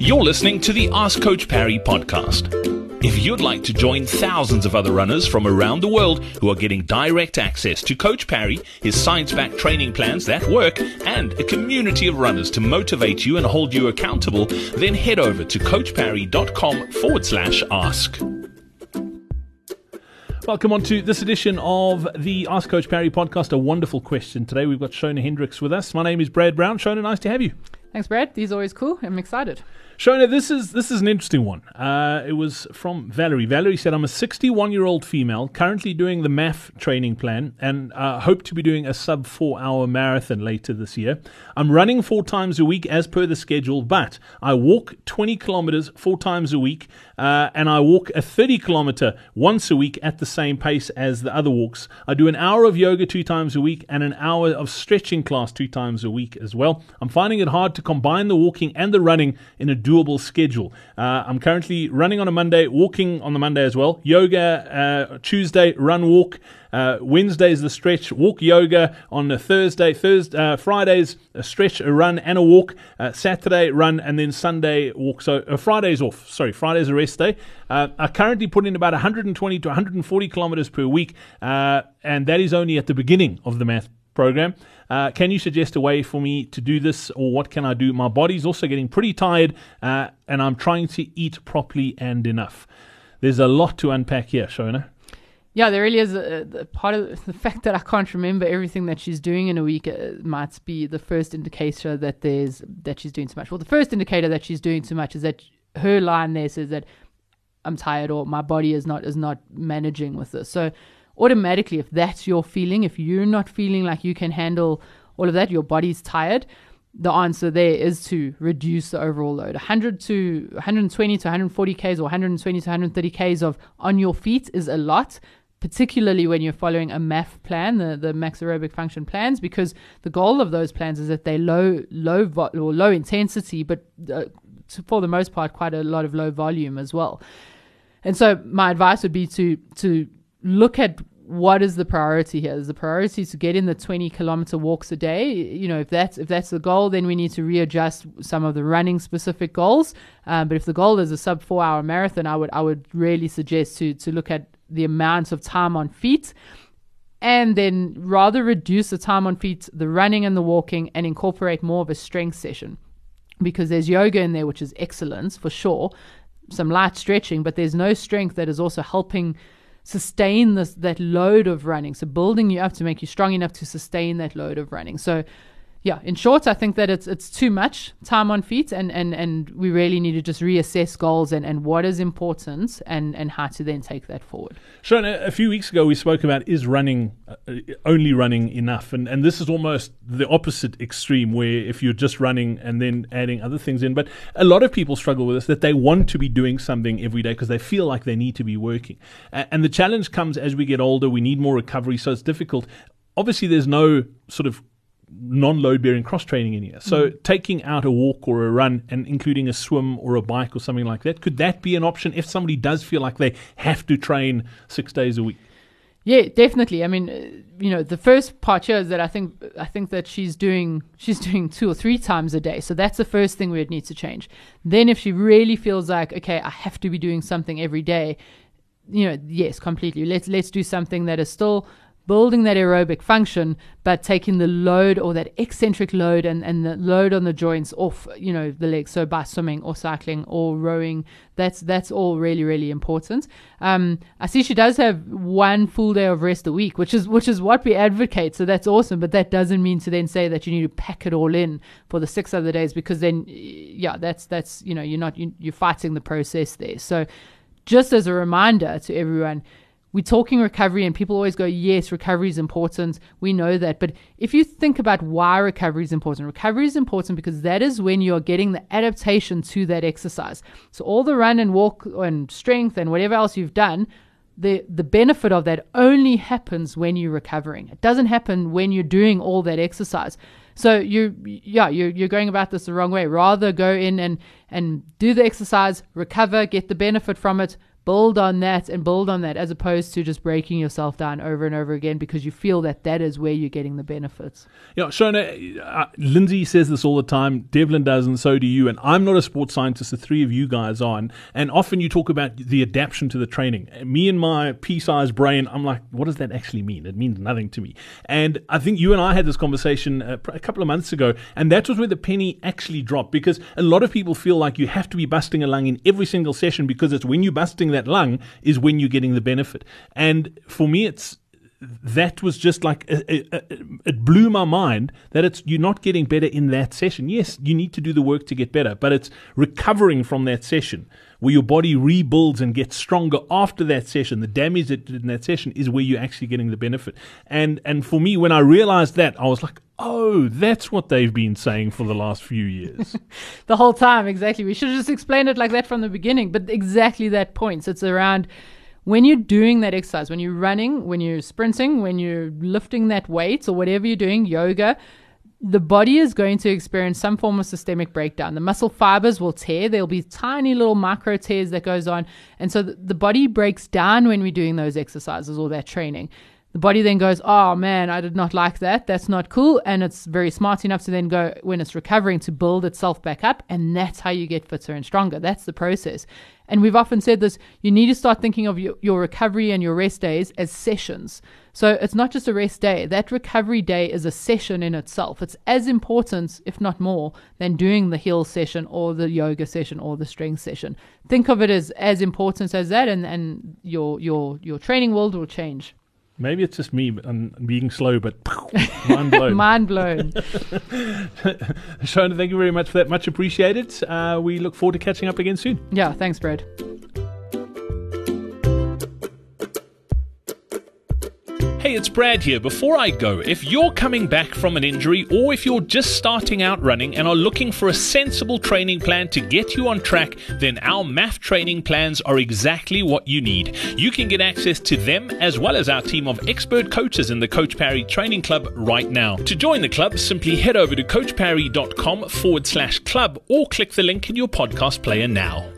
You're listening to the Ask Coach Parry podcast. If you'd like to join thousands of other runners from around the world who are getting direct access to Coach Parry, his science backed training plans that work, and a community of runners to motivate you and hold you accountable, then head over to coachparry.com forward slash ask. Welcome on to this edition of the Ask Coach Parry podcast. A wonderful question today. We've got Shona Hendricks with us. My name is Brad Brown. Shona, nice to have you. Thanks, Brad. These are always cool. I'm excited. Shona, this is this is an interesting one. Uh, it was from Valerie. Valerie said, "I'm a 61 year old female, currently doing the MAF training plan, and uh, hope to be doing a sub four hour marathon later this year. I'm running four times a week as per the schedule, but I walk 20 kilometers four times a week, uh, and I walk a 30 kilometer once a week at the same pace as the other walks. I do an hour of yoga two times a week and an hour of stretching class two times a week as well. I'm finding it hard to combine the walking and the running in a doable schedule. Uh, I'm currently running on a Monday, walking on the Monday as well, yoga uh, Tuesday, run walk. Uh, is the stretch, walk yoga on a Thursday. Thursday, uh, Fridays a stretch, a run, and a walk. Uh, Saturday run, and then Sunday walk. So uh, Friday's off. Sorry, Friday's a rest day. Uh, I currently put in about 120 to 140 kilometers per week, uh, and that is only at the beginning of the MAF program. Uh, can you suggest a way for me to do this, or what can I do? My body's also getting pretty tired, uh, and I'm trying to eat properly and enough. There's a lot to unpack here, Shona. Yeah, there really is a, a part of the fact that I can't remember everything that she's doing in a week uh, might be the first indicator that there's that she's doing too much. Well, the first indicator that she's doing too much is that her line there says that I'm tired or my body is not is not managing with this. So automatically, if that's your feeling, if you're not feeling like you can handle all of that, your body's tired. The answer there is to reduce the overall load. 100 to 120 to 140 k's or 120 to 130 k's of on your feet is a lot particularly when you're following a MAF plan, the, the max aerobic function plans, because the goal of those plans is that they're low, low vo- or low intensity, but uh, to, for the most part, quite a lot of low volume as well. And so, my advice would be to to look at what is the priority here. Is the priority to get in the 20 kilometer walks a day? You know, if that's if that's the goal, then we need to readjust some of the running specific goals. Um, but if the goal is a sub four hour marathon, I would I would really suggest to to look at the amount of time on feet and then rather reduce the time on feet, the running and the walking, and incorporate more of a strength session. Because there's yoga in there, which is excellent for sure, some light stretching, but there's no strength that is also helping sustain this that load of running. So building you up to make you strong enough to sustain that load of running. So yeah, in short, I think that it's it's too much time on feet, and, and, and we really need to just reassess goals and, and what is important, and, and how to then take that forward. Shona, a few weeks ago we spoke about is running uh, only running enough, and and this is almost the opposite extreme, where if you're just running and then adding other things in, but a lot of people struggle with this that they want to be doing something every day because they feel like they need to be working, and the challenge comes as we get older. We need more recovery, so it's difficult. Obviously, there's no sort of non-load bearing cross training in here. So mm. taking out a walk or a run and including a swim or a bike or something like that, could that be an option if somebody does feel like they have to train six days a week? Yeah, definitely. I mean, uh, you know, the first part here is that I think I think that she's doing she's doing two or three times a day. So that's the first thing we would need to change. Then if she really feels like, okay, I have to be doing something every day, you know, yes, completely. Let's let's do something that is still building that aerobic function, but taking the load or that eccentric load and, and the load on the joints off, you know, the legs. So by swimming or cycling or rowing, that's that's all really really important. Um, I see she does have one full day of rest a week, which is which is what we advocate. So that's awesome. But that doesn't mean to then say that you need to pack it all in for the six other days because then, yeah, that's that's you know you're not you, you're fighting the process there. So just as a reminder to everyone we're talking recovery and people always go yes recovery is important. We know that. But if you think about why recovery is important recovery is important because that is when you're getting the adaptation to that exercise. So all the run and walk and strength and whatever else you've done the the benefit of that only happens when you're recovering. It doesn't happen when you're doing all that exercise. So you yeah you're, you're going about this the wrong way. Rather go in and and do the exercise recover get the benefit from it build on that and build on that as opposed to just breaking yourself down over and over again because you feel that that is where you're getting the benefits. Yeah, Shona, uh, Lindsay says this all the time. Devlin does, and so do you. And I'm not a sports scientist. The three of you guys are. And, and often you talk about the adaptation to the training. Me and my pea-sized brain, I'm like, what does that actually mean? It means nothing to me. And I think you and I had this conversation uh, a couple of months ago, and that was where the penny actually dropped because a lot of people feel like you have to be busting a lung in every single session because it's when you're busting that lung is when you're getting the benefit. And for me, it's that was just like uh, uh, uh, it blew my mind that it's you're not getting better in that session. Yes, you need to do the work to get better, but it's recovering from that session where your body rebuilds and gets stronger after that session. The damage that did in that session is where you're actually getting the benefit. And and for me, when I realized that, I was like, oh, that's what they've been saying for the last few years. the whole time, exactly. We should have just explained it like that from the beginning, but exactly that point. So it's around when you're doing that exercise, when you're running, when you're sprinting, when you're lifting that weight or whatever you're doing, yoga, the body is going to experience some form of systemic breakdown. The muscle fibers will tear. There'll be tiny little micro tears that goes on. And so the body breaks down when we're doing those exercises or that training. The body then goes, Oh man, I did not like that. That's not cool. And it's very smart enough to then go, when it's recovering, to build itself back up. And that's how you get fitter and stronger. That's the process. And we've often said this you need to start thinking of your, your recovery and your rest days as sessions. So it's not just a rest day. That recovery day is a session in itself. It's as important, if not more, than doing the hill session or the yoga session or the strength session. Think of it as as important as that, and, and your your your training world will change. Maybe it's just me and being slow, but mind blown. mind blown. Shona, thank you very much for that. Much appreciated. Uh, we look forward to catching up again soon. Yeah, thanks, Brad. It's Brad here. Before I go, if you're coming back from an injury or if you're just starting out running and are looking for a sensible training plan to get you on track, then our MAF training plans are exactly what you need. You can get access to them as well as our team of expert coaches in the Coach Parry Training Club right now. To join the club, simply head over to coachparry.com forward slash club or click the link in your podcast player now.